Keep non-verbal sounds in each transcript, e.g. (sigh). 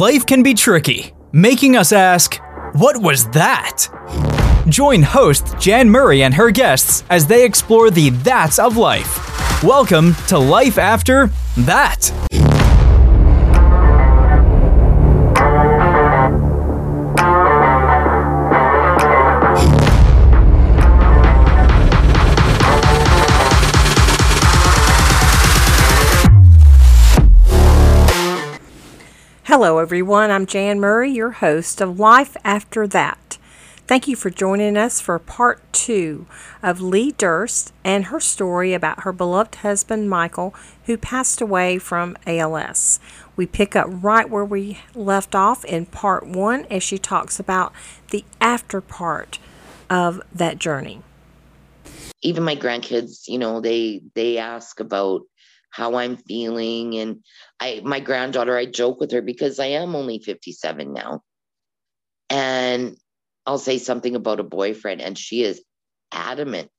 Life can be tricky, making us ask, what was that? Join host Jan Murray and her guests as they explore the that's of life. Welcome to Life After That. Hello, everyone. I'm Jan Murray, your host of Life After That. Thank you for joining us for part two of Lee Durst and her story about her beloved husband, Michael, who passed away from ALS. We pick up right where we left off in part one as she talks about the after part of that journey. Even my grandkids, you know, they they ask about how I'm feeling. And I, my granddaughter, I joke with her because I am only 57 now. And I'll say something about a boyfriend, and she is adamant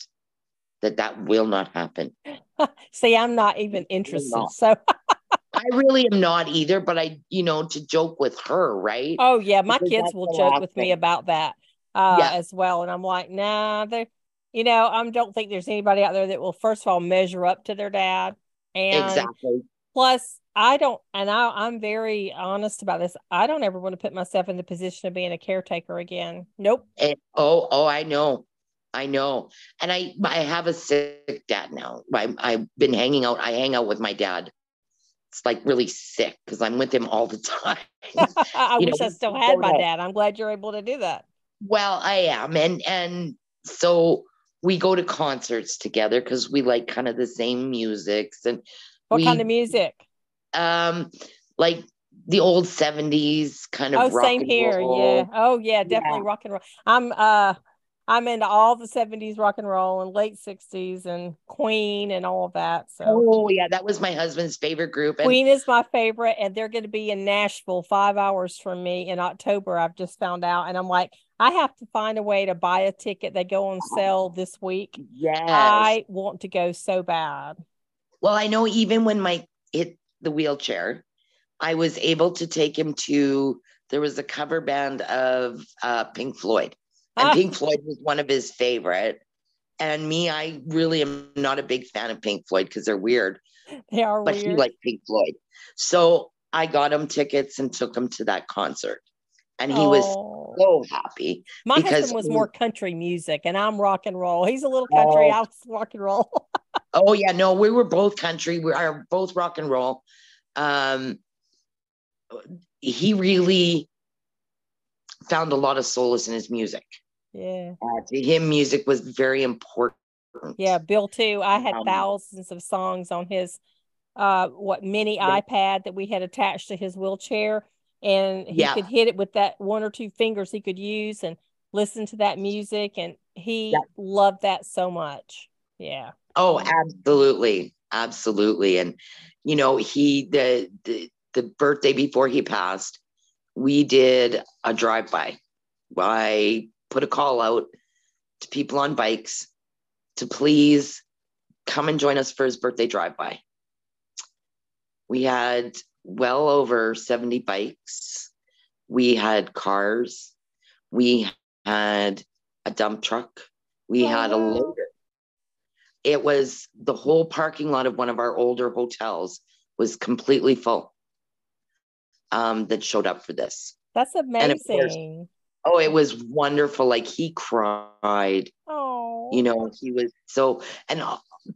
that that will not happen. (laughs) See, I'm not even interested. Not. So (laughs) I really am not either, but I, you know, to joke with her, right? Oh, yeah. My because kids will joke with thing. me about that uh, yeah. as well. And I'm like, nah, they, you know, I don't think there's anybody out there that will, first of all, measure up to their dad. And exactly. Plus, I don't, and I, I'm very honest about this. I don't ever want to put myself in the position of being a caretaker again. Nope. And, oh, oh, I know. I know. And I, I have a sick dad now. I, I've been hanging out. I hang out with my dad. It's like really sick because I'm with him all the (laughs) time. (laughs) I you wish know, I still had my dad. I'm glad you're able to do that. Well, I am. And, and so we go to concerts together because we like kind of the same musics and what we, kind of music um like the old 70s kind of oh same here roll. yeah oh yeah definitely yeah. rock and roll i'm uh i'm into all the 70s rock and roll and late 60s and queen and all of that so oh yeah that was my husband's favorite group and- queen is my favorite and they're going to be in nashville five hours from me in october i've just found out and i'm like I have to find a way to buy a ticket. They go on sale this week. Yes. I want to go so bad. Well, I know even when Mike hit the wheelchair, I was able to take him to there was a cover band of uh, Pink Floyd. And ah. Pink Floyd was one of his favorite. And me, I really am not a big fan of Pink Floyd because they're weird. They are but weird. he liked Pink Floyd. So I got him tickets and took him to that concert and he oh. was so happy. My husband was more country music, and I'm rock and roll. He's a little country. Oh. I was rock and roll. (laughs) oh yeah, no, we were both country. We are both rock and roll. Um, he really found a lot of solace in his music. Yeah, uh, to him, music was very important. Yeah, Bill too. I had um, thousands of songs on his uh what mini yeah. iPad that we had attached to his wheelchair and he yeah. could hit it with that one or two fingers he could use and listen to that music and he yeah. loved that so much. Yeah. Oh absolutely. Absolutely. And you know he the the, the birthday before he passed we did a drive-by. I put a call out to people on bikes to please come and join us for his birthday drive-by. We had well over 70 bikes. We had cars. We had a dump truck. We had a loader. It was the whole parking lot of one of our older hotels was completely full um, that showed up for this. That's amazing. oh, it was wonderful. Like he cried. Oh, you know, he was so, and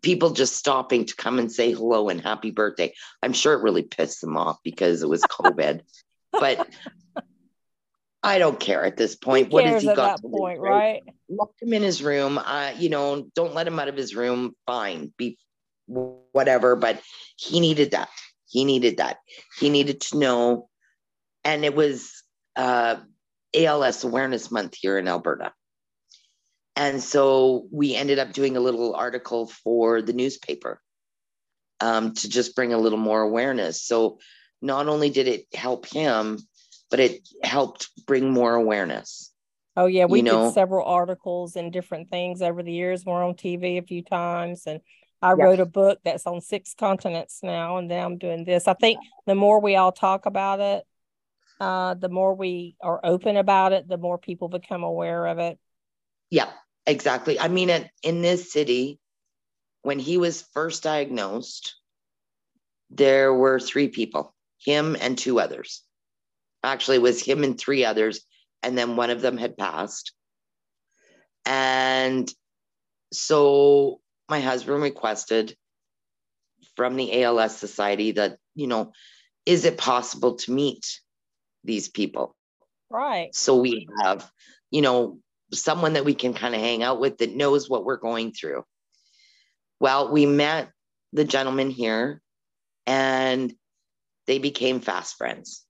people just stopping to come and say hello and happy birthday. I'm sure it really pissed them off because it was (laughs) COVID. but I don't care at this point. what has he got to point, do, right? Lock him in his room. Uh, you know, don't let him out of his room. Fine, be whatever. But he needed that. He needed that. He needed to know. And it was uh, ALS Awareness Month here in Alberta. And so we ended up doing a little article for the newspaper um, to just bring a little more awareness. So not only did it help him, but it helped bring more awareness. Oh yeah, we you did several articles and different things over the years. We're on TV a few times, and I yeah. wrote a book that's on six continents now, and then I'm doing this. I think the more we all talk about it, uh, the more we are open about it, the more people become aware of it. Yeah, exactly. I mean, in, in this city, when he was first diagnosed, there were three people, him and two others. Actually, it was him and three others, and then one of them had passed. And so my husband requested from the ALS Society that, you know, is it possible to meet these people? Right. So we have, you know, someone that we can kind of hang out with that knows what we're going through. Well, we met the gentleman here and they became fast friends.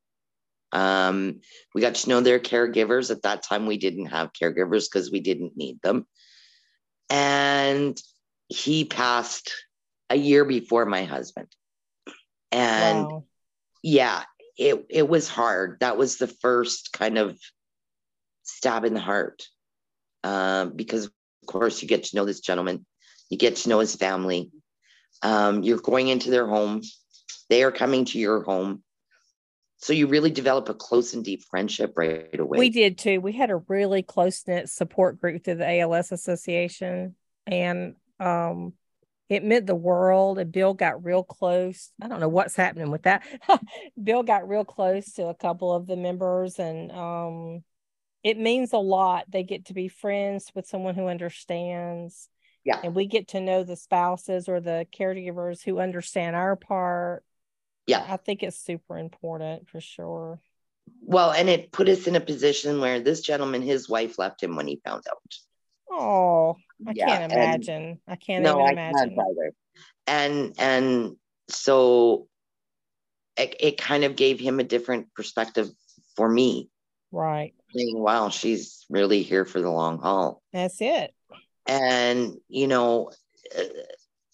Um, we got to know their caregivers. At that time, we didn't have caregivers because we didn't need them. And he passed a year before my husband. And wow. yeah, it it was hard. That was the first kind of stab in the heart. Um, because of course you get to know this gentleman, you get to know his family. Um, you're going into their home, they are coming to your home. So you really develop a close and deep friendship right away. We did too. We had a really close knit support group through the ALS Association. And um, it meant the world and bill got real close i don't know what's happening with that (laughs) bill got real close to a couple of the members and um, it means a lot they get to be friends with someone who understands yeah and we get to know the spouses or the caregivers who understand our part yeah i think it's super important for sure well and it put us in a position where this gentleman his wife left him when he found out oh I yeah, can't imagine. I can't no, even imagine. I can't either. And and so it, it kind of gave him a different perspective for me. Right. Saying, wow, she's really here for the long haul. That's it. And, you know,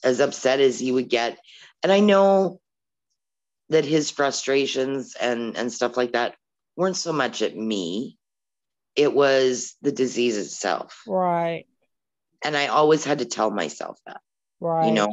as upset as he would get, and I know that his frustrations and and stuff like that weren't so much at me it was the disease itself right and I always had to tell myself that. Right. You know,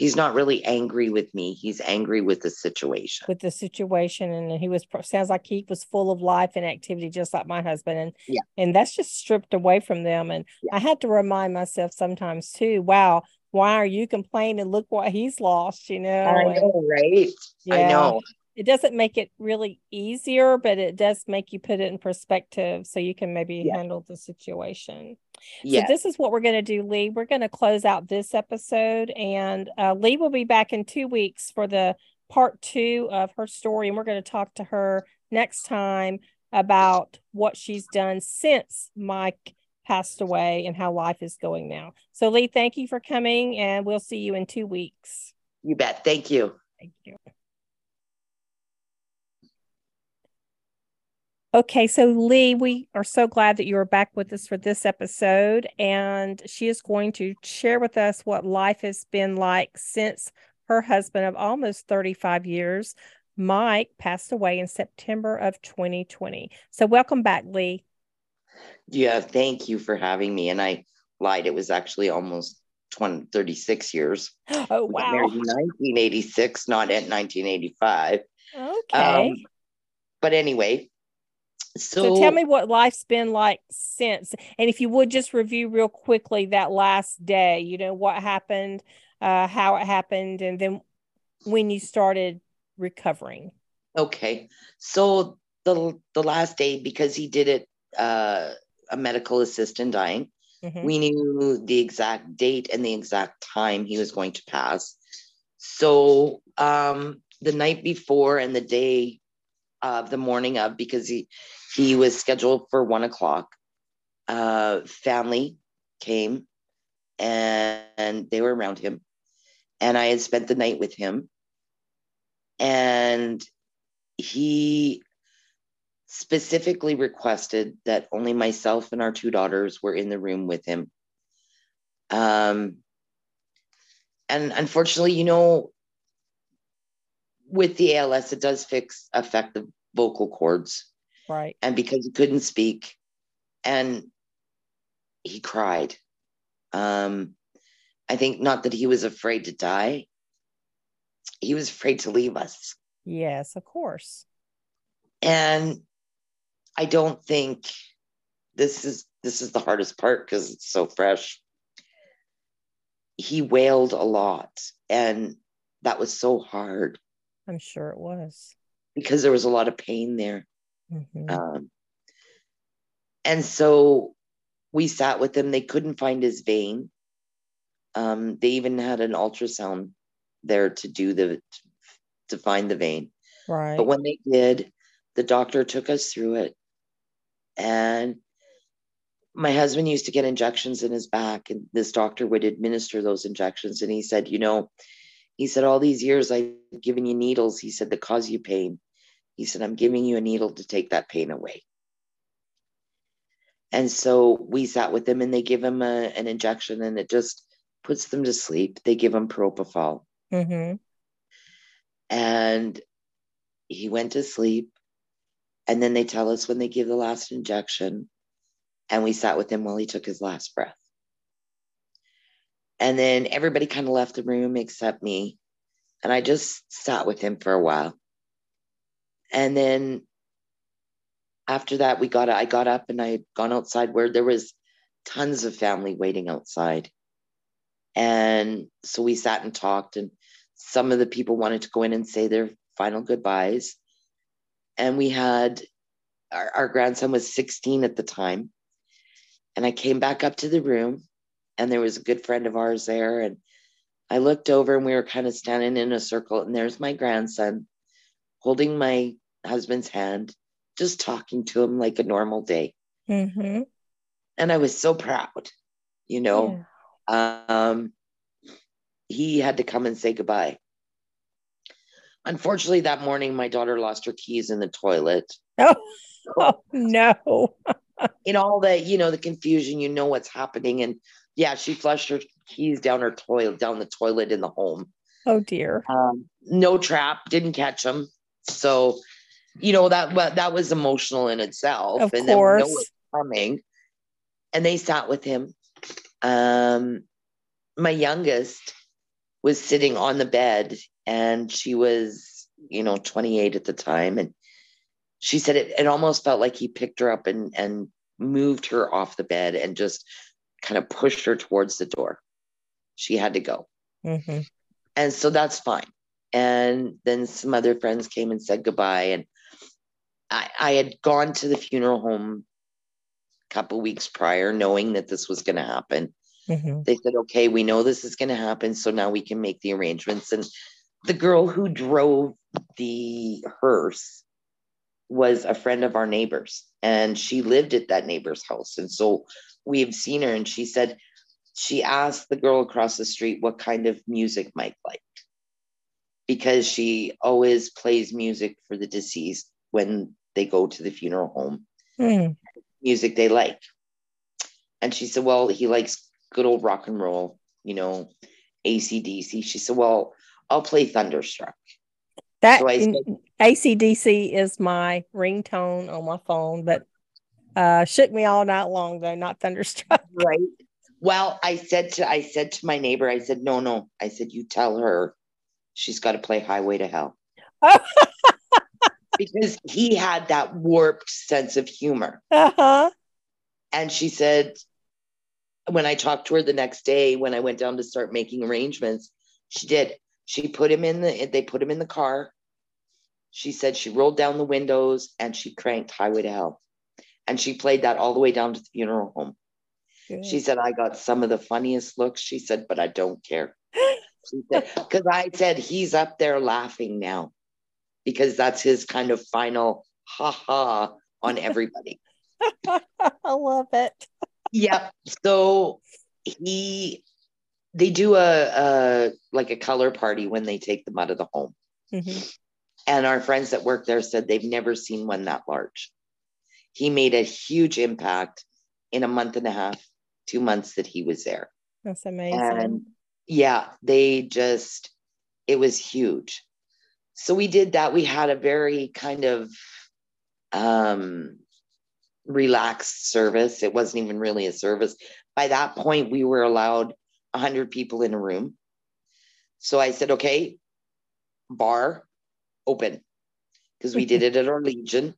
he's not really angry with me. He's angry with the situation. With the situation, and he was sounds like he was full of life and activity, just like my husband, and yeah, and that's just stripped away from them. And yeah. I had to remind myself sometimes too. Wow, why are you complaining? Look what he's lost. You know. I know, right? Yeah. I know it doesn't make it really easier, but it does make you put it in perspective so you can maybe yeah. handle the situation. Yeah. So this is what we're going to do, Lee. We're going to close out this episode, and uh, Lee will be back in two weeks for the part two of her story, and we're going to talk to her next time about what she's done since Mike passed away and how life is going now. So, Lee, thank you for coming, and we'll see you in two weeks. You bet. Thank you. Thank you. Okay, so Lee, we are so glad that you are back with us for this episode. And she is going to share with us what life has been like since her husband of almost 35 years, Mike, passed away in September of 2020. So, welcome back, Lee. Yeah, thank you for having me. And I lied, it was actually almost 20, 36 years. (gasps) Oh, wow. married in 1986, not at 1985. Okay. Um, but anyway, so, so, tell me what life's been like since and if you would just review real quickly that last day you know what happened uh how it happened and then when you started recovering. Okay. So the the last day because he did it uh a medical assistant dying mm-hmm. we knew the exact date and the exact time he was going to pass. So um the night before and the day of the morning of because he he was scheduled for one o'clock. Uh, family came and, and they were around him. And I had spent the night with him. And he specifically requested that only myself and our two daughters were in the room with him. Um, and unfortunately, you know, with the ALS, it does fix affect the vocal cords. Right. And because he couldn't speak and he cried. Um, I think not that he was afraid to die, he was afraid to leave us. Yes, of course. And I don't think this is this is the hardest part because it's so fresh. He wailed a lot and that was so hard. I'm sure it was. Because there was a lot of pain there. Mm-hmm. Um, and so we sat with him. They couldn't find his vein. Um, they even had an ultrasound there to do the to find the vein. Right. But when they did, the doctor took us through it. And my husband used to get injections in his back, and this doctor would administer those injections. And he said, You know, he said, All these years I've given you needles, he said, that cause you pain. He said, I'm giving you a needle to take that pain away. And so we sat with him and they give him a, an injection and it just puts them to sleep. They give him propofol. Mm-hmm. And he went to sleep. And then they tell us when they give the last injection. And we sat with him while he took his last breath. And then everybody kind of left the room except me. And I just sat with him for a while. And then after that, we got I got up and I had gone outside where there was tons of family waiting outside. And so we sat and talked, and some of the people wanted to go in and say their final goodbyes. And we had our, our grandson was 16 at the time. And I came back up to the room, and there was a good friend of ours there. And I looked over, and we were kind of standing in a circle, and there's my grandson holding my husband's hand, just talking to him like a normal day. Mm-hmm. And I was so proud, you know. Um, he had to come and say goodbye. Unfortunately, that morning, my daughter lost her keys in the toilet. Oh, (laughs) oh no. (laughs) in all the, you know, the confusion, you know what's happening. And yeah, she flushed her keys down her toilet, down the toilet in the home. Oh dear. Um, no trap, didn't catch them. So, you know, that that was emotional in itself. Of and course. then no coming. And they sat with him. Um, my youngest was sitting on the bed and she was, you know, 28 at the time. And she said it, it almost felt like he picked her up and, and moved her off the bed and just kind of pushed her towards the door. She had to go. Mm-hmm. And so that's fine. And then some other friends came and said goodbye. And I, I had gone to the funeral home a couple weeks prior, knowing that this was going to happen. Mm-hmm. They said, okay, we know this is going to happen. So now we can make the arrangements. And the girl who drove the hearse was a friend of our neighbors, and she lived at that neighbor's house. And so we have seen her, and she said, she asked the girl across the street what kind of music Mike liked because she always plays music for the deceased when they go to the funeral home, Mm. music they like. And she said, Well, he likes good old rock and roll, you know, ACDC. She said, Well, I'll play Thunderstruck. That So I said- ACDC is my ringtone on my phone, but uh shook me all night long though, not thunderstruck. Right. Well, I said to I said to my neighbor, I said, No, no. I said, you tell her she's got to play Highway to Hell. (laughs) because he had that warped sense of humor. uh-huh. And she said, when I talked to her the next day, when I went down to start making arrangements, she did. She put him in the, they put him in the car. She said she rolled down the windows and she cranked Highway to Hell. And she played that all the way down to the funeral home. She said, I got some of the funniest looks. She said, but I don't care. (laughs) Because I said, he's up there laughing now because that's his kind of final ha ha on everybody. (laughs) I love it. Yep. So he, they do a, a like a color party when they take them out of the home. Mhm. And our friends that work there said they've never seen one that large. He made a huge impact in a month and a half, two months that he was there. That's amazing. And yeah, they just, it was huge. So we did that. We had a very kind of um, relaxed service. It wasn't even really a service. By that point, we were allowed 100 people in a room. So I said, okay, bar open. because we did (laughs) it at our Legion.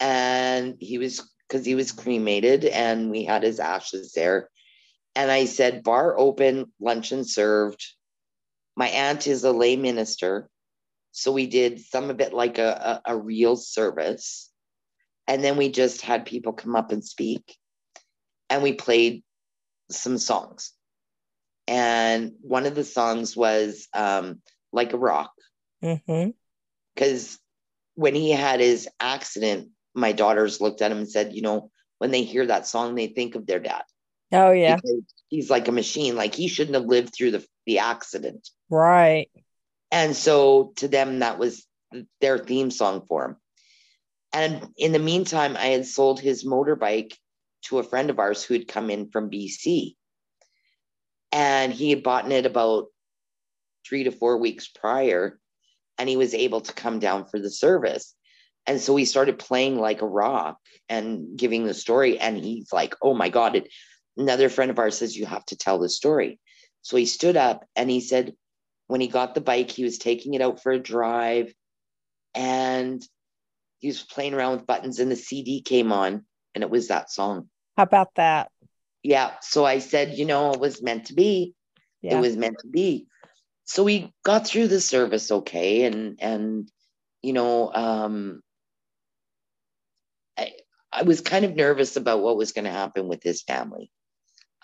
And he was because he was cremated and we had his ashes there. And I said, bar open, luncheon served. My aunt is a lay minister. So we did some of it like a, a, a real service. And then we just had people come up and speak. And we played some songs. And one of the songs was um, Like a Rock. Because Mm-hmm. when he had his accident, my daughters looked at him and said, you know, when they hear that song, they think of their dad. Oh yeah. He's like a machine. Like he shouldn't have lived through the, the accident. Right. And so to them, that was their theme song for him. And in the meantime, I had sold his motorbike to a friend of ours who had come in from BC. And he had bought it about three to four weeks prior, and he was able to come down for the service. And so we started playing like a rock and giving the story. And he's like, oh my God. It, another friend of ours says, you have to tell the story. So he stood up and he said, when he got the bike, he was taking it out for a drive and he was playing around with buttons and the CD came on and it was that song. How about that? Yeah. So I said, you know, it was meant to be. Yeah. It was meant to be. So we got through the service okay. And, and, you know, um, I, I was kind of nervous about what was going to happen with his family.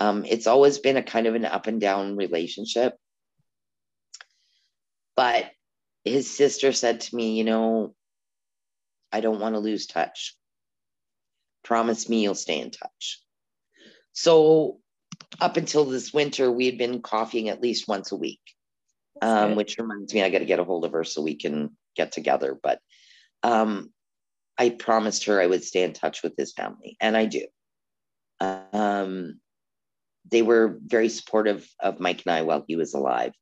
Um, it's always been a kind of an up and down relationship. But his sister said to me, you know, I don't want to lose touch. Promise me you'll stay in touch. So up until this winter, we had been coffeeing at least once a week, um, which reminds me I got to get a hold of her so we can get together. But um, I promised her I would stay in touch with his family, and I do. Um, they were very supportive of Mike and I while he was alive.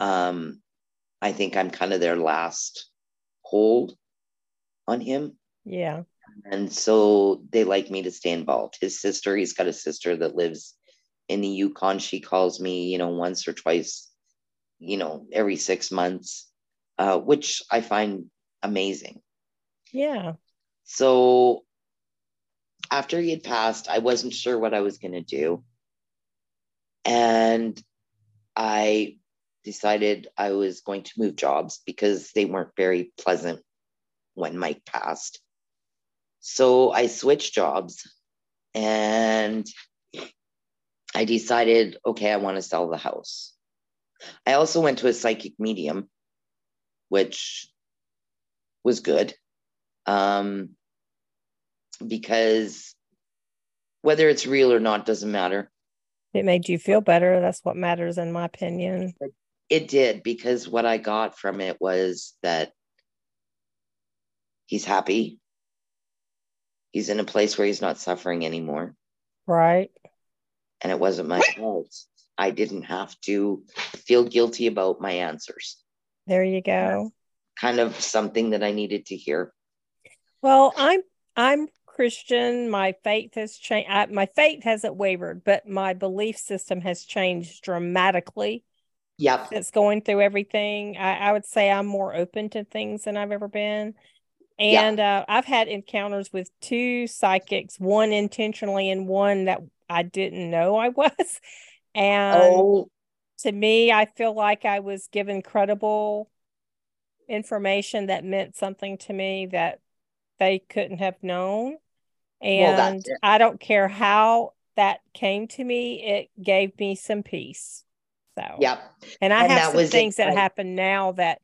Um, I think I'm kind of their last hold on him. Yeah. And so they like me to stay involved. His sister, he's got a sister that lives in the Yukon. She calls me, you know, once or twice, you know, every six months, uh, which I find amazing. Yeah. So after he had passed, I wasn't sure what I was going to do. And I decided I was going to move jobs because they weren't very pleasant when Mike passed. So I switched jobs and I decided, okay, I want to sell the house. I also went to a psychic medium, which was good um, because whether it's real or not doesn't matter. It made you feel better. That's what matters, in my opinion. It did because what I got from it was that he's happy. He's in a place where he's not suffering anymore. Right. And it wasn't my fault. I didn't have to feel guilty about my answers. There you go. Kind of something that I needed to hear. Well, I'm I'm Christian. My faith has changed. My faith hasn't wavered, but my belief system has changed dramatically Yep. It's going through everything. I, I would say I'm more open to things than I've ever been. And uh, I've had encounters with two psychics, one intentionally and one that I didn't know I was. (laughs) And Oh, to me, I feel like I was given credible information that meant something to me that they couldn't have known. Well, And it. I don't care how that came to me, it gave me some peace. So, yep. and I And have some was it, things that happen now that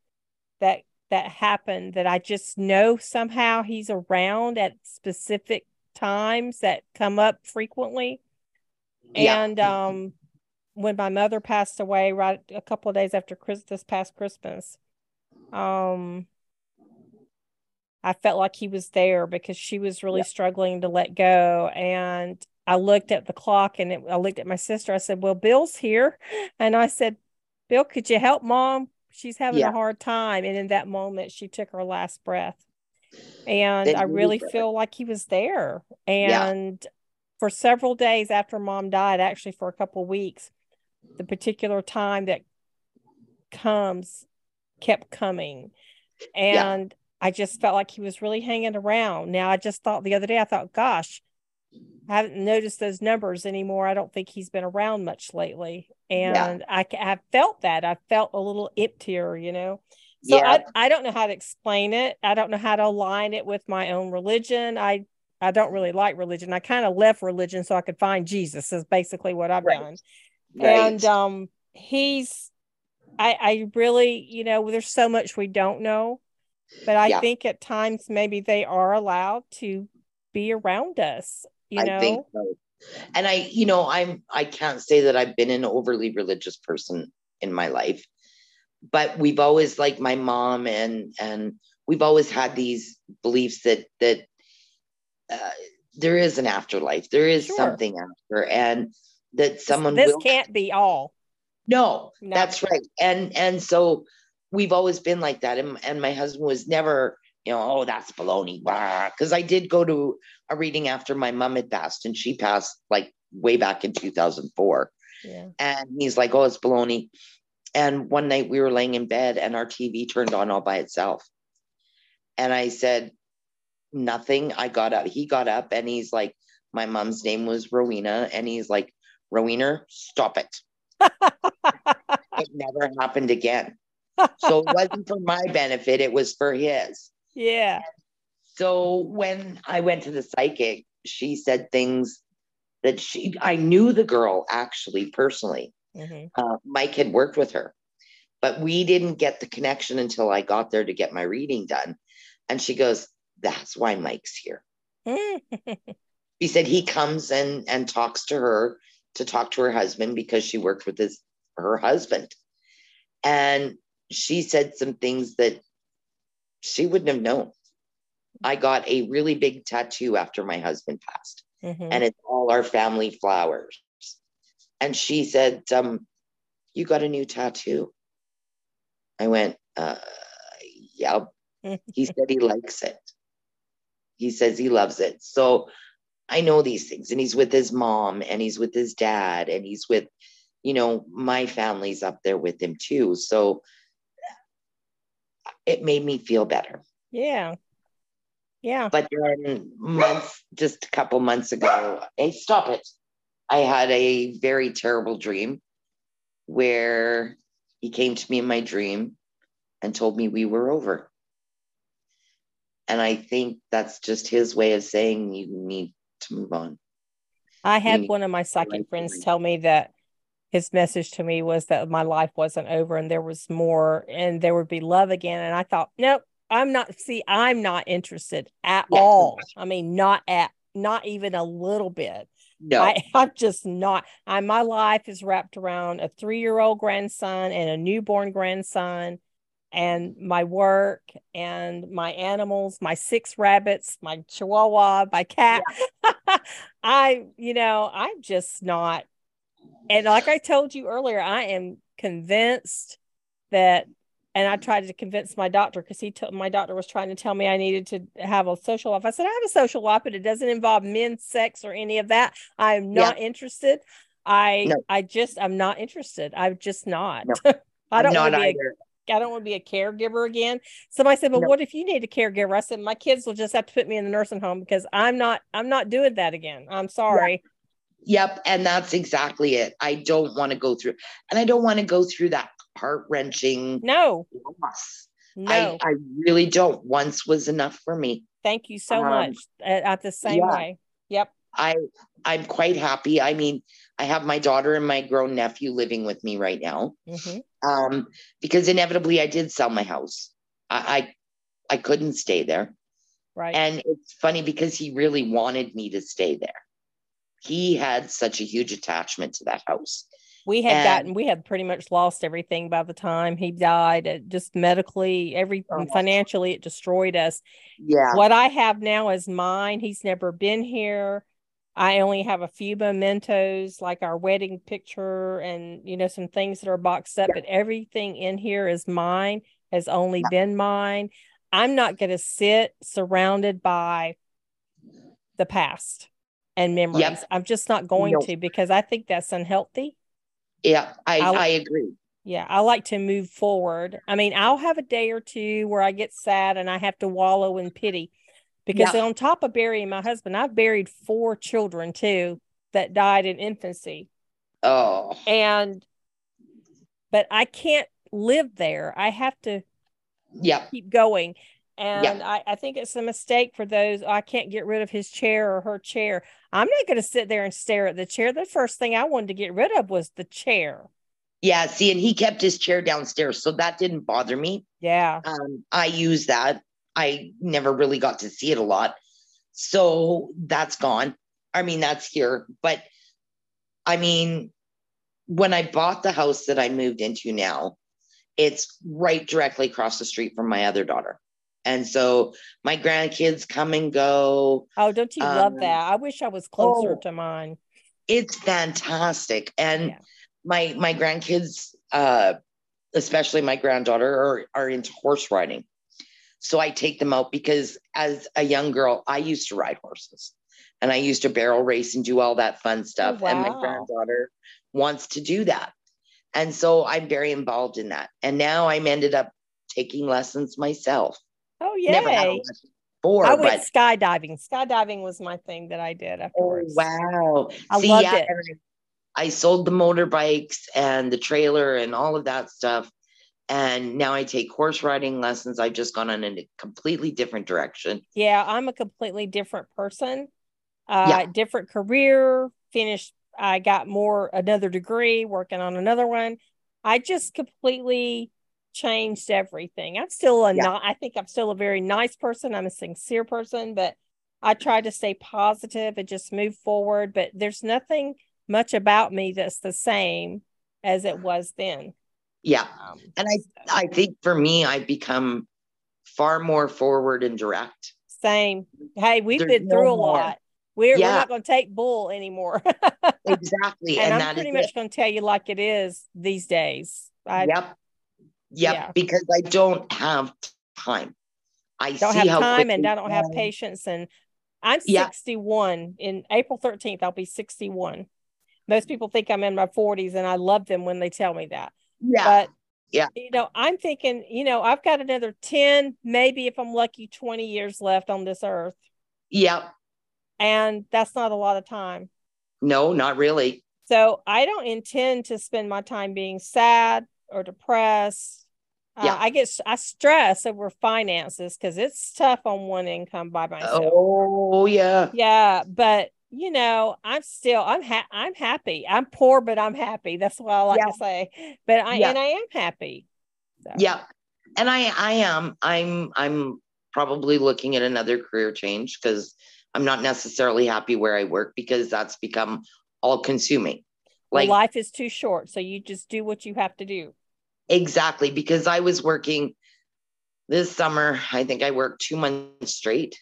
that that happen that I just know somehow he's around at specific times that come up frequently. Yeah. And um when my mother passed away right a couple of days after Chris this past Christmas, um I felt like he was there because she was really Yeah. struggling to let go. And I looked at the clock and it, I looked at my sister. I said, Well, Bill's here. (laughs) And I said, Bill, could you help mom? She's having Yeah. a hard time. And in that moment, she took her last breath. And Then I really feel like he was there. Yeah. And for several days after mom died, actually for a couple of weeks, the particular time that comes kept coming. Yeah. And I just felt like he was really hanging around. Now I just thought the other day, I thought, gosh, I haven't noticed those numbers anymore. I don't think he's been around much lately. And yeah. I, I felt that. I felt a little emptier, you know. So yeah. I, I don't know how to explain it. I don't know how to align it with my own religion. I I don't really like religion. I kind of left religion so I could find Jesus is basically what I've right. done. Right. And um he's I I really, you know, there's so much we don't know. But I yeah. think at times maybe they are allowed to be around us, you know. I think so. And I, you know, I'm I can't say that I've been an overly religious person in my life but we've always like my mom and and we've always had these beliefs that that uh, there is an afterlife there is sure. something after and that someone this will... can't be all no, no that's right and and so we've always been like that and, and my husband was never you know oh that's baloney because i did go to a reading after my mom had passed and she passed like way back in 2004 yeah. and he's like oh it's baloney and one night we were laying in bed and our TV turned on all by itself. And I said, nothing. I got up. He got up and he's like, my mom's name was Rowena. And he's like, Rowena, stop it. (laughs) it never happened again. So it wasn't for my benefit, it was for his. Yeah. So when I went to the psychic, she said things that she, I knew the girl actually personally. Mm-hmm. Uh, Mike had worked with her, but we didn't get the connection until I got there to get my reading done. And she goes, That's why Mike's here. (laughs) he said he comes and, and talks to her to talk to her husband because she worked with his her husband. And she said some things that she wouldn't have known. I got a really big tattoo after my husband passed, mm-hmm. and it's all our family flowers. And she said, um, You got a new tattoo? I went, uh, Yep. (laughs) he said he likes it. He says he loves it. So I know these things. And he's with his mom and he's with his dad and he's with, you know, my family's up there with him too. So it made me feel better. Yeah. Yeah. But then months, just a couple months ago, hey, stop it. I had a very terrible dream where he came to me in my dream and told me we were over. And I think that's just his way of saying you need to move on. I had one of my psychic friends tell me that his message to me was that my life wasn't over and there was more and there would be love again. And I thought, nope, I'm not, see, I'm not interested at yeah. all. I mean, not at, not even a little bit. No, I, (laughs) I'm just not. I my life is wrapped around a three year old grandson and a newborn grandson, and my work and my animals, my six rabbits, my chihuahua, my cat. Yeah. (laughs) I, you know, I'm just not. And like I told you earlier, I am convinced that and I tried to convince my doctor because he told my doctor was trying to tell me I needed to have a social life. I said, I have a social life, but it doesn't involve men, sex, or any of that. I am not yeah. interested. I no. I just I'm not interested. I'm just not. No. (laughs) I don't want to be either. a I don't want to be a caregiver again. Somebody said, "Well, no. what if you need a caregiver?" I said, "My kids will just have to put me in the nursing home because I'm not I'm not doing that again. I'm sorry." Yeah. Yep, and that's exactly it. I don't want to go through, and I don't want to go through that heart wrenching no loss. No, I, I, really don't. Once was enough for me. Thank you so um, much. At, the same yeah, way. Yep. I I'm quite happy. I mean, I have my daughter and my grown nephew living with me right now. Mm-hmm. Um, because inevitably I did sell my house. I, I I couldn't stay there. Right. And it's funny because he really wanted me to stay there. He had such a huge attachment to that house. We had and, gotten we had pretty much lost everything by the time he died. It just medically every oh, financially it destroyed us. Yeah. What i have now is mine. He's never been here. I only have a few mementos like our wedding picture and you know some things that are boxed up yeah. but everything in here is mine has only yeah. been mine. I'm not going to sit surrounded by the past and memories yep. i'm just not going nope. to because i think that's unhealthy yeah, I, I, I agree. Yeah, I like to move forward. I mean, I'll have a day or two where I get sad and I have to wallow in pity because Yeah. on top of burying my husband, I've buried four children too that died in infancy. Oh, And, but I can't live there. I have to yeah. keep going. And I, I think it's a mistake for those. I can't get rid of his chair or her chair. I'm not going to sit there and stare at the chair. The first thing I wanted to get rid of was the chair. Yeah. See, and he kept his chair downstairs. So that didn't bother me. Yeah. Um, I use that. I never really got to see it a lot. So that's gone. I mean, that's here. But I mean, when I bought the house that I moved into now, it's right directly across the street from my other daughter. And so my grandkids come and go. Oh, don't you love Um, that? I wish I was closer oh. to mine. It's fantastic. And Yeah. my my grandkids, uh, especially my granddaughter, are, are into horse riding. So I take them out because as a young girl, I used to ride horses and I used to barrel race and do all that fun stuff. And my granddaughter wants to do that. And so I'm very involved in that. And now I'm ended up taking lessons myself. Oh, Never had a before, I went skydiving. Skydiving was my thing that I did oh wow. I loved it. I, I sold the motorbikes and the trailer and all of that stuff. And now I take horse riding lessons. I've just gone on in a completely different direction. Yeah, I'm a completely different person. Uh, Yeah. different career, finished I got more another degree, working on another one. I just completely changed everything. I'm still a Yeah. not I think I'm still a very nice person. I'm a sincere person, but I try to stay positive and just move forward. But there's nothing much about me that's the same as it was then. Yeah. Um, And I I think for me, I've become far more forward and direct. same. Hey, we've There's been no through a more. lot. We're, we're not going to take bull anymore. (laughs) Exactly. and, and I'm that is pretty much going to tell you like it is these days. I yep. Yep. yeah. Because I don't have time. I don't see have how time and I don't have patience. And I'm Yeah. 61 in April 13th. I'll be 61. Most people think I'm in my 40s, and I love them when they tell me that. Yeah. But Yeah. you know, I'm thinking, you know, I've got another 10, maybe if I'm lucky, 20 years left on this earth. yep. And that's not a lot of time. No, not really. So I don't intend to spend my time being sad or depressed. Uh, Yeah. I get I stress over finances because it's tough on one income by myself. Oh yeah. Yeah, but you know, I'm still I'm ha- I'm happy. I'm poor, but I'm happy. That's what I like Yeah. to say. But I Yeah. and I am happy. So, Yeah. And I I am I'm I'm probably looking at another career change because I'm not necessarily happy where I work because that's become all consuming. well, Like life is too short, so you just do what you have to do. Exactly because I was working this summer, I think I worked 2 months straight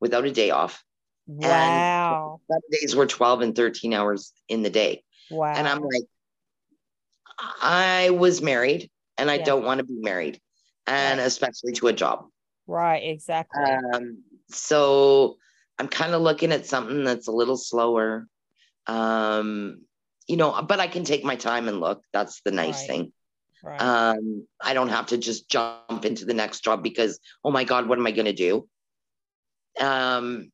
without a day off. Wow. Days were 12 and 13 hours in the day. Wow. And I'm like, I was married and I Yeah. don't want to be married, and Right. especially to a job. right, exactly. Um, so I'm kind of looking at something that's a little slower. Um, you know, but I can take my time and look. That's the nice Right. thing. Right. Um, I don't have to just jump into the next job because, oh my God, what am I going to do? Um,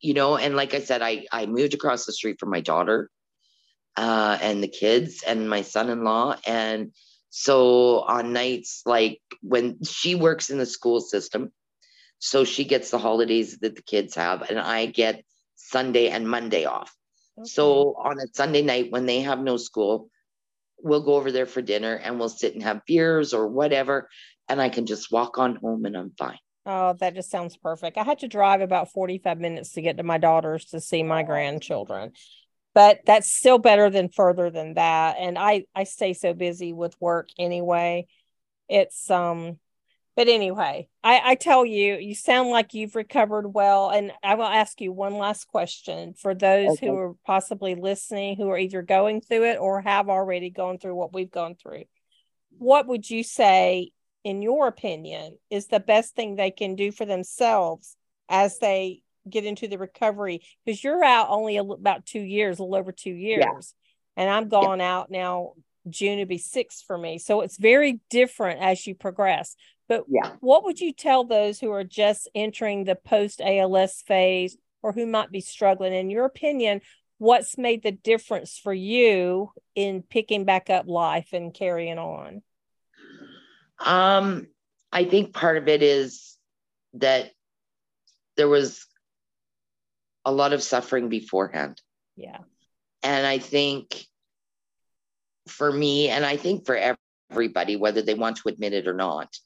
you know, and like I said, I I moved across the street from my daughter, uh, and the kids and my son-in-law, and so on nights like when she works in the school system, so she gets the holidays that the kids have, and I get Sunday and Monday off. Okay. So on a Sunday night when they have no school, we'll go over there for dinner and we'll sit and have beers or whatever. And I can just walk on home and I'm fine. Oh, that just sounds perfect. I had to drive about 45 minutes to get to my daughter's to see my grandchildren. But that's still better than further than that. And I I stay so busy with work anyway. It's um but anyway, I I tell you, you sound like you've recovered well and I will ask you one last question for those Okay. who are possibly listening who are either going through it or have already gone through what we've gone through. What would you say in your opinion, is the best thing they can do for themselves as they get into the recovery? Because you're out only a, about two years, a little over two years, and I'm gone out now June would be six for me. So it's very different as you progress. But Yeah. what would you tell those who are just entering the post ALS phase or who might be struggling? In your opinion, what's made the difference for you in picking back up life and carrying on? Um, I think part of it is that there was a lot of suffering beforehand. Yeah. And I think for me, and I think for everybody, whether they want to admit it or not,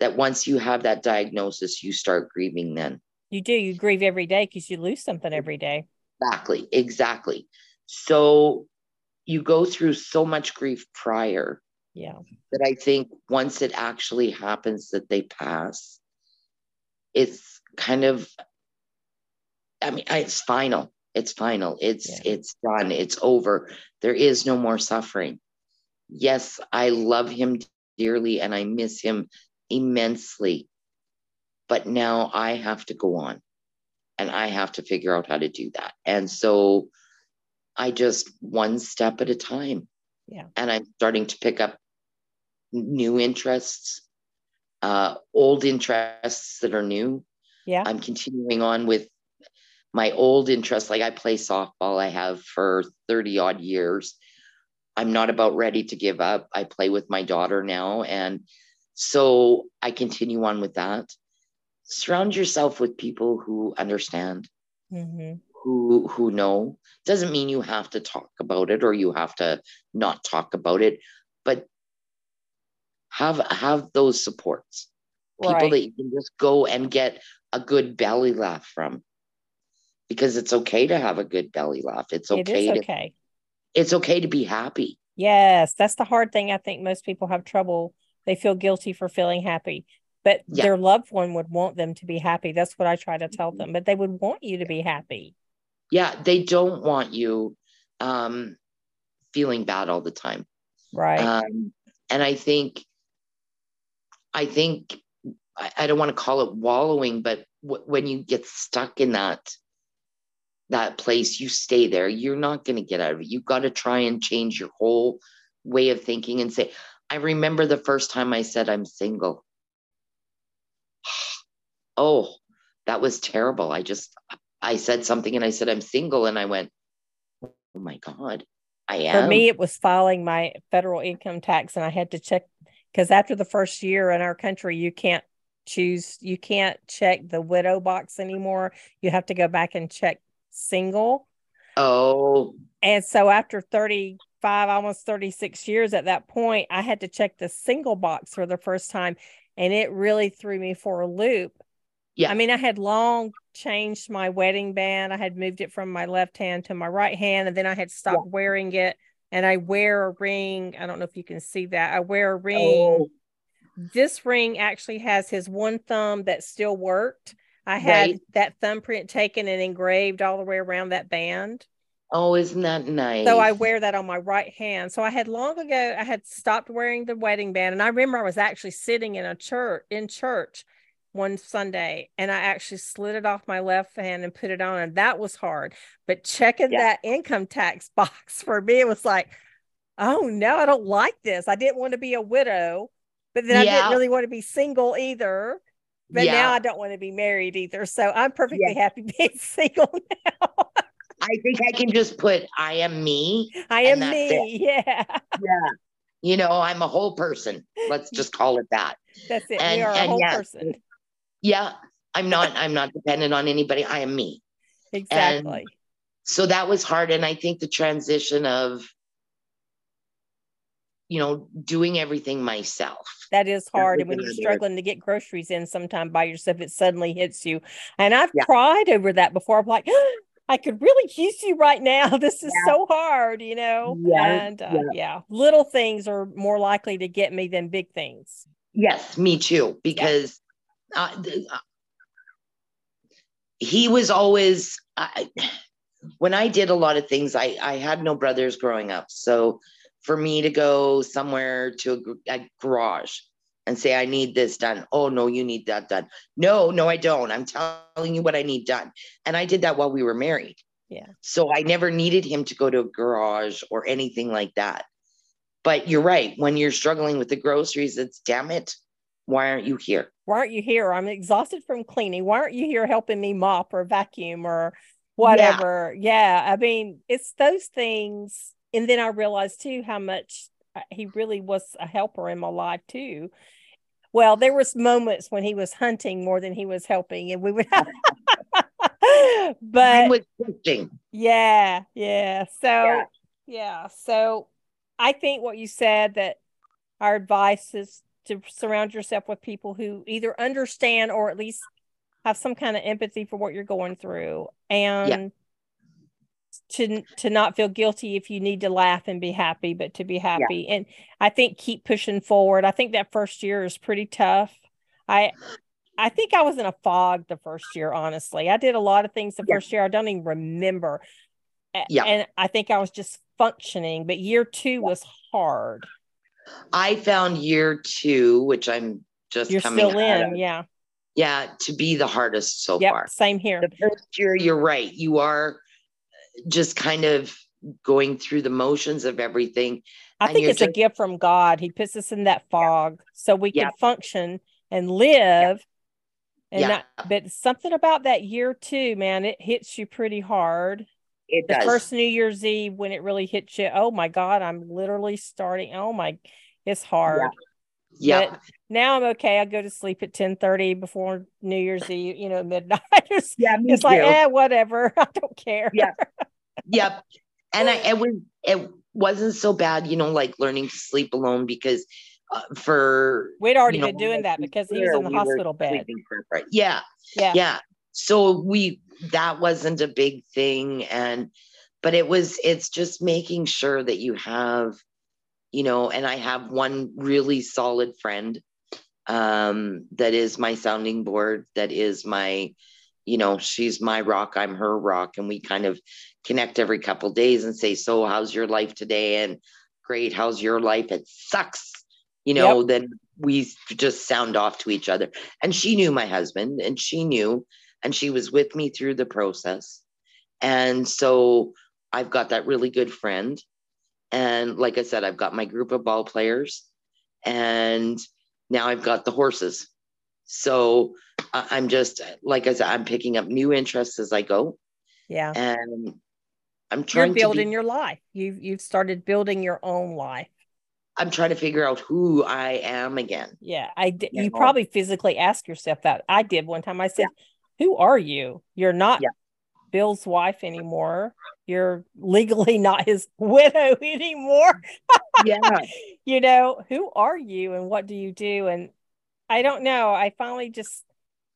that once you have that diagnosis, you start grieving then. You do. You grieve every day because you lose something every day. Exactly. Exactly. So you go through so much grief prior Yeah. that I think once it actually happens that they pass, it's kind of, I mean, it's final. It's final. It's Yeah. it's done. It's over. There is no more suffering. Yes, I love him dearly and I miss him immensely. But now I have to go on and I have to figure out how to do that. And so I just one step at a time. Yeah. And I'm starting to pick up new interests, uh, old interests that are new. Yeah. I'm continuing on with my old interests. Like I play softball, I have for 30 odd years. I'm not about ready to give up. I play with my daughter now. And so I continue on with that. Surround yourself with people who understand, hmm who who know. Doesn't mean you have to talk about it or you have to not talk about it, but have have those supports people Right. that you can just go and get a good belly laugh from because it's okay to have a good belly laugh it's It okay is to okay. it's okay to be happy Yes, that's the hard thing. I think most people have trouble. They feel guilty for feeling happy, but Yeah. their loved one would want them to be happy. That's what I try to tell them, but they would want you to be happy. yeah they don't want you um feeling bad all the time Right. um and i think i think i, I don't want to call it wallowing but w- when you get stuck in that that place you stay there you're not going to get out of it you've got to try and change your whole way of thinking and say i remember the first time i said i'm single. (sighs) Oh that was terrible. I just i said something and i said i'm single. And i went oh my god i am For me, it was filing my federal income tax, and I had to check because after the first year in our country, you can't choose, you can't check the widow box anymore. You have to go back and check single. oh. And so after 35, almost 36 years at that point, I had to check the single box for the first time. And it really threw me for a loop. Yeah. I mean, I had long changed my wedding band. I had moved it from my left hand to my right hand, and then I had stopped wearing it. And I wear a ring. I don't know if you can see that. I wear a ring. oh This ring actually has his one thumb that still worked. I had Right. that thumbprint taken and engraved all the way around that band. Oh, isn't that nice? So I wear that on my right hand. So I had long ago, I had stopped wearing the wedding band. And I remember I was actually sitting in a church in church one Sunday and I actually slid it off my left hand and put it on. And that was hard. But checking Yeah. that income tax (laughs) box for me, it was like, oh no, I don't like this. I didn't want to be a widow, but then I didn't really want to be single either. But yeah, now I don't want to be married either. So I'm perfectly happy (laughs) being single (laughs) now. I think I can just put I am me. I am me. Yeah. Yeah. You know, I'm a whole person. Let's just call it that. That's it. And- we are a whole yes, person. Yeah. I'm not I'm not dependent on anybody. I am me. Exactly. So that was hard. And I think the transition of, you know, doing everything myself. that is hard. And when you're struggling to get groceries in sometime by yourself, it suddenly hits you. And I've Yeah. cried over that before. I'm like, (gasps) I could really use you right now. (laughs) This is Yeah. so hard, you know? Yeah, And uh, yeah. little things are more likely to get me than big things. Yes, me too. Because uh, th- uh, he was always I, (sighs) when I did a lot of things. I I had no brothers growing up, so for me to go somewhere to a, a garage and say I need this done. Oh no, you need that done. No, no, I don't. I'm telling you what I need done, and I did that while we were married. Yeah. So I never needed him to go to a garage or anything like that. but you're right. When you're struggling with the groceries, it's damn it. Why aren't you here? Why aren't you here? I'm exhausted from cleaning. Why aren't you here helping me mop or vacuum or whatever? Yeah. yeah. I mean, it's those things. And then I realized too how much uh, he really was a helper in my life too. Well, there was moments when he was hunting more than he was helping, and we would. (laughs) (laughs) but hunting, yeah, yeah. So yeah. yeah, so I think what you said that our advice is to surround yourself with people who either understand or at least have some kind of empathy for what you're going through, and. Yeah to to not feel guilty if you need to laugh and be happy but to be happy. Yeah. and i think keep pushing forward. I think that first year is pretty tough. I i think i was in a fog the first year honestly. I did a lot of things the yeah. first year. I don't even remember. Yeah. and i think i was just functioning but year two was hard. I found year two which i'm just you're still in of, yeah. yeah to be the hardest so yep, far. same here. The first year you're right. You are just kind of going through the motions of everything. I think it's just, a gift from God. He puts us in that fog yeah. so we can function and live. Yeah. And yeah. Not, but something about that year too, man, it hits you pretty hard. It the does. first New Year's Eve when it really hits you. Oh my God, I'm literally starting. Oh my, it's hard. Yeah. Now I'm okay. I go to sleep at 10 30 before New Year's Eve, you know, midnight. (laughs) yeah, it's too. like, eh, whatever. (laughs) I don't care. Yeah. (laughs) Yep. And I, it was, it wasn't so bad, you know, like learning to sleep alone because uh, for we'd already you know, been doing that because he was in the we hospital bed. For, yeah. Yeah. Yeah. So we, that wasn't a big thing. And, but it was, it's just making sure that you have, you know, and I have one really solid friend um, that is my sounding board, that is my, you know, she's my rock, I'm her rock. And we kind of connect every couple days and say, So, how's your life today? And great, how's your life? It sucks. You know, yep. then we just sound off to each other. And she knew my husband and she knew, and she was with me through the process. And so I've got that really good friend and like I said, I've got my group of ball players and now I've got the horses. So I'm just, like I said, I'm picking up new interests as I go. Yeah. And I'm trying You're building be, your life. You've, you've started building your own life. I'm trying to figure out who I am again. Yeah. I, d- you, you know? probably physically ask yourself that. I did one time. I said, yeah. who are you? You're not yeah. Bill's wife anymore. You're legally not his (laughs) widow anymore. yeah. (laughs) you know, who are you and what do you do? And I don't know. I finally just,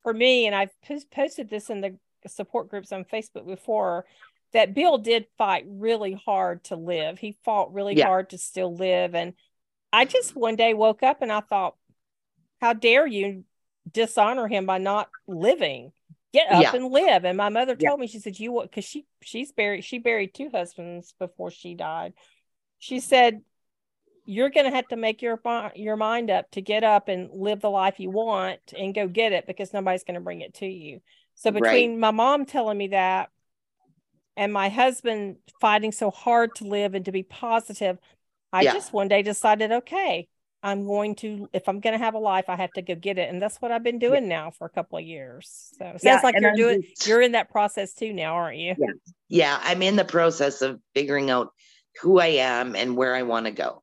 for me, and I've posted this in the support groups on Facebook before, that Bill did fight really hard to live. He fought really yeah. hard to still live. And I just one day woke up and I thought, how dare you dishonor him by not living? Get up yeah. and live. And my mother told yeah. me, she said, you what, cause she, she's buried, she buried two husbands before she died. She said, you're going to have to make your, your mind up to get up and live the life you want and go get it because nobody's going to bring it to you. So between right. my mom telling me that and my husband fighting so hard to live and to be positive, I yeah. just one day decided, okay, I'm going to, if I'm going to have a life, I have to go get it. And that's what I've been doing yeah. now for a couple of years. So it sounds yeah, like you're I'm doing, just, you're in that process too now, aren't you? Yeah. Yeah. I'm in the process of figuring out who I am and where I want to go.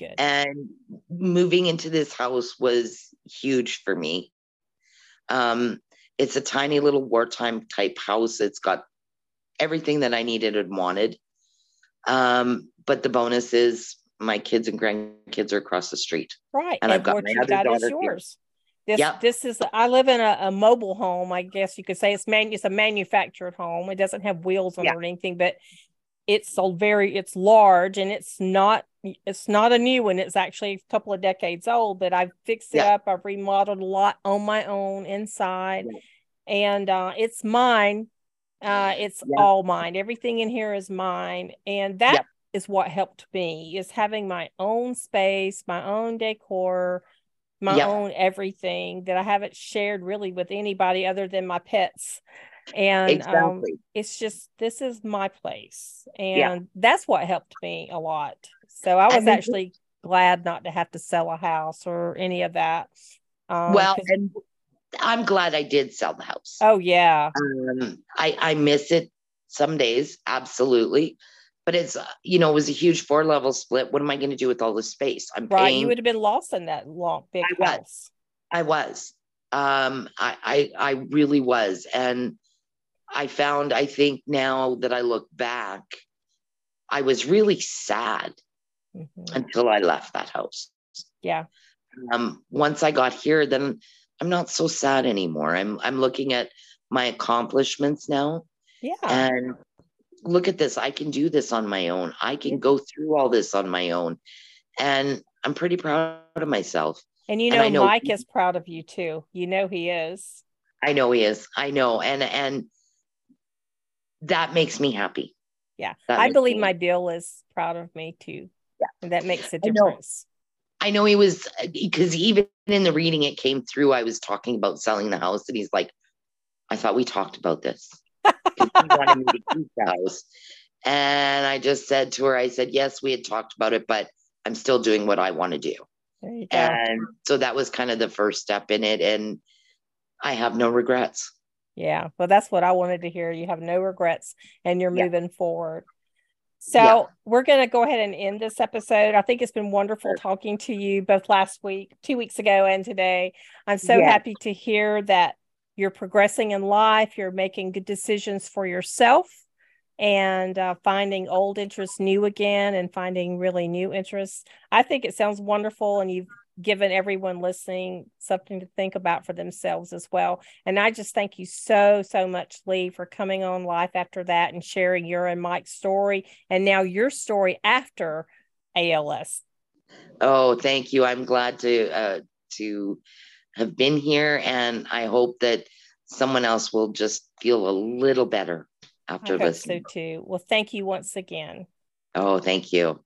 Good. And moving into this house was huge for me. Um, it's a tiny little wartime type house. It's got everything that I needed and wanted. Um, but the bonus is my kids and grandkids are across the street. Right. And, and I've got my other daughter yours. This yep. this is I live in a, a, mobile home. I guess you could say it's man it's a manufactured home. It doesn't have wheels on yeah. it or anything, but it's so very it's large and it's not it's not a new one. It's actually a couple of decades old, but I've fixed it yeah. up. I've remodeled a lot on my own inside, yeah. and uh, it's mine. Uh, it's all mine. Everything in here is mine, and that is what helped me is having my own space, my own decor, my yep. own everything that I haven't shared really with anybody other than my pets. and um, exactly. um, it's just this is my place and Yeah. that's what helped me a lot so i was then- actually glad not to have to sell a house or any of that um, well, and I'm glad I did sell the house. oh yeah Um, I I miss it some days, absolutely. But it's uh, you know it was a huge four level split. What am I going to do with all this space? I'm right paying. you would have been lost in that long big I was. house I was. Um, I, I I really was, and I found I think now that I look back, I was really sad Mhm. until I left that house. yeah Um, once I got here, then I'm not so sad anymore. I'm I'm looking at my accomplishments now, yeah and look at this. I can do this on my own. I can go through all this on my own, and I'm pretty proud of myself. and you know, I know- mike is proud of you too you know he is I know he is. I know, and and that makes me happy. yeah That i believe my bill is proud of me too Yeah. and that makes a I know. difference I know he was uh, because even in the reading it came through. I was talking about selling the house, and he's like, "I thought we talked about this." Wanted me to keep and I just said to her, "I said yes, we had talked about it, but I'm still doing what I want to do." go And so that was kind of the first step in it, and I have no regrets. Yeah, well, that's what I wanted to hear. You have no regrets and you're Yeah. moving forward. So, Yeah. we're going to go ahead and end this episode. I think it's been wonderful Sure. talking to you both last week, two weeks ago, and today. I'm so Yes. happy to hear that you're progressing in life, you're making good decisions for yourself, and uh, finding old interests new again and finding really new interests. I think it sounds wonderful, and you've given everyone listening something to think about for themselves as well. And I just thank you so, so much, Lee, for coming on Life After That and sharing your and Mike's story and now your story after ALS. Oh, thank you. I'm glad to uh, to have been here, and I hope that someone else will just feel a little better I after hope so too. Well, thank you once again. Oh, thank you.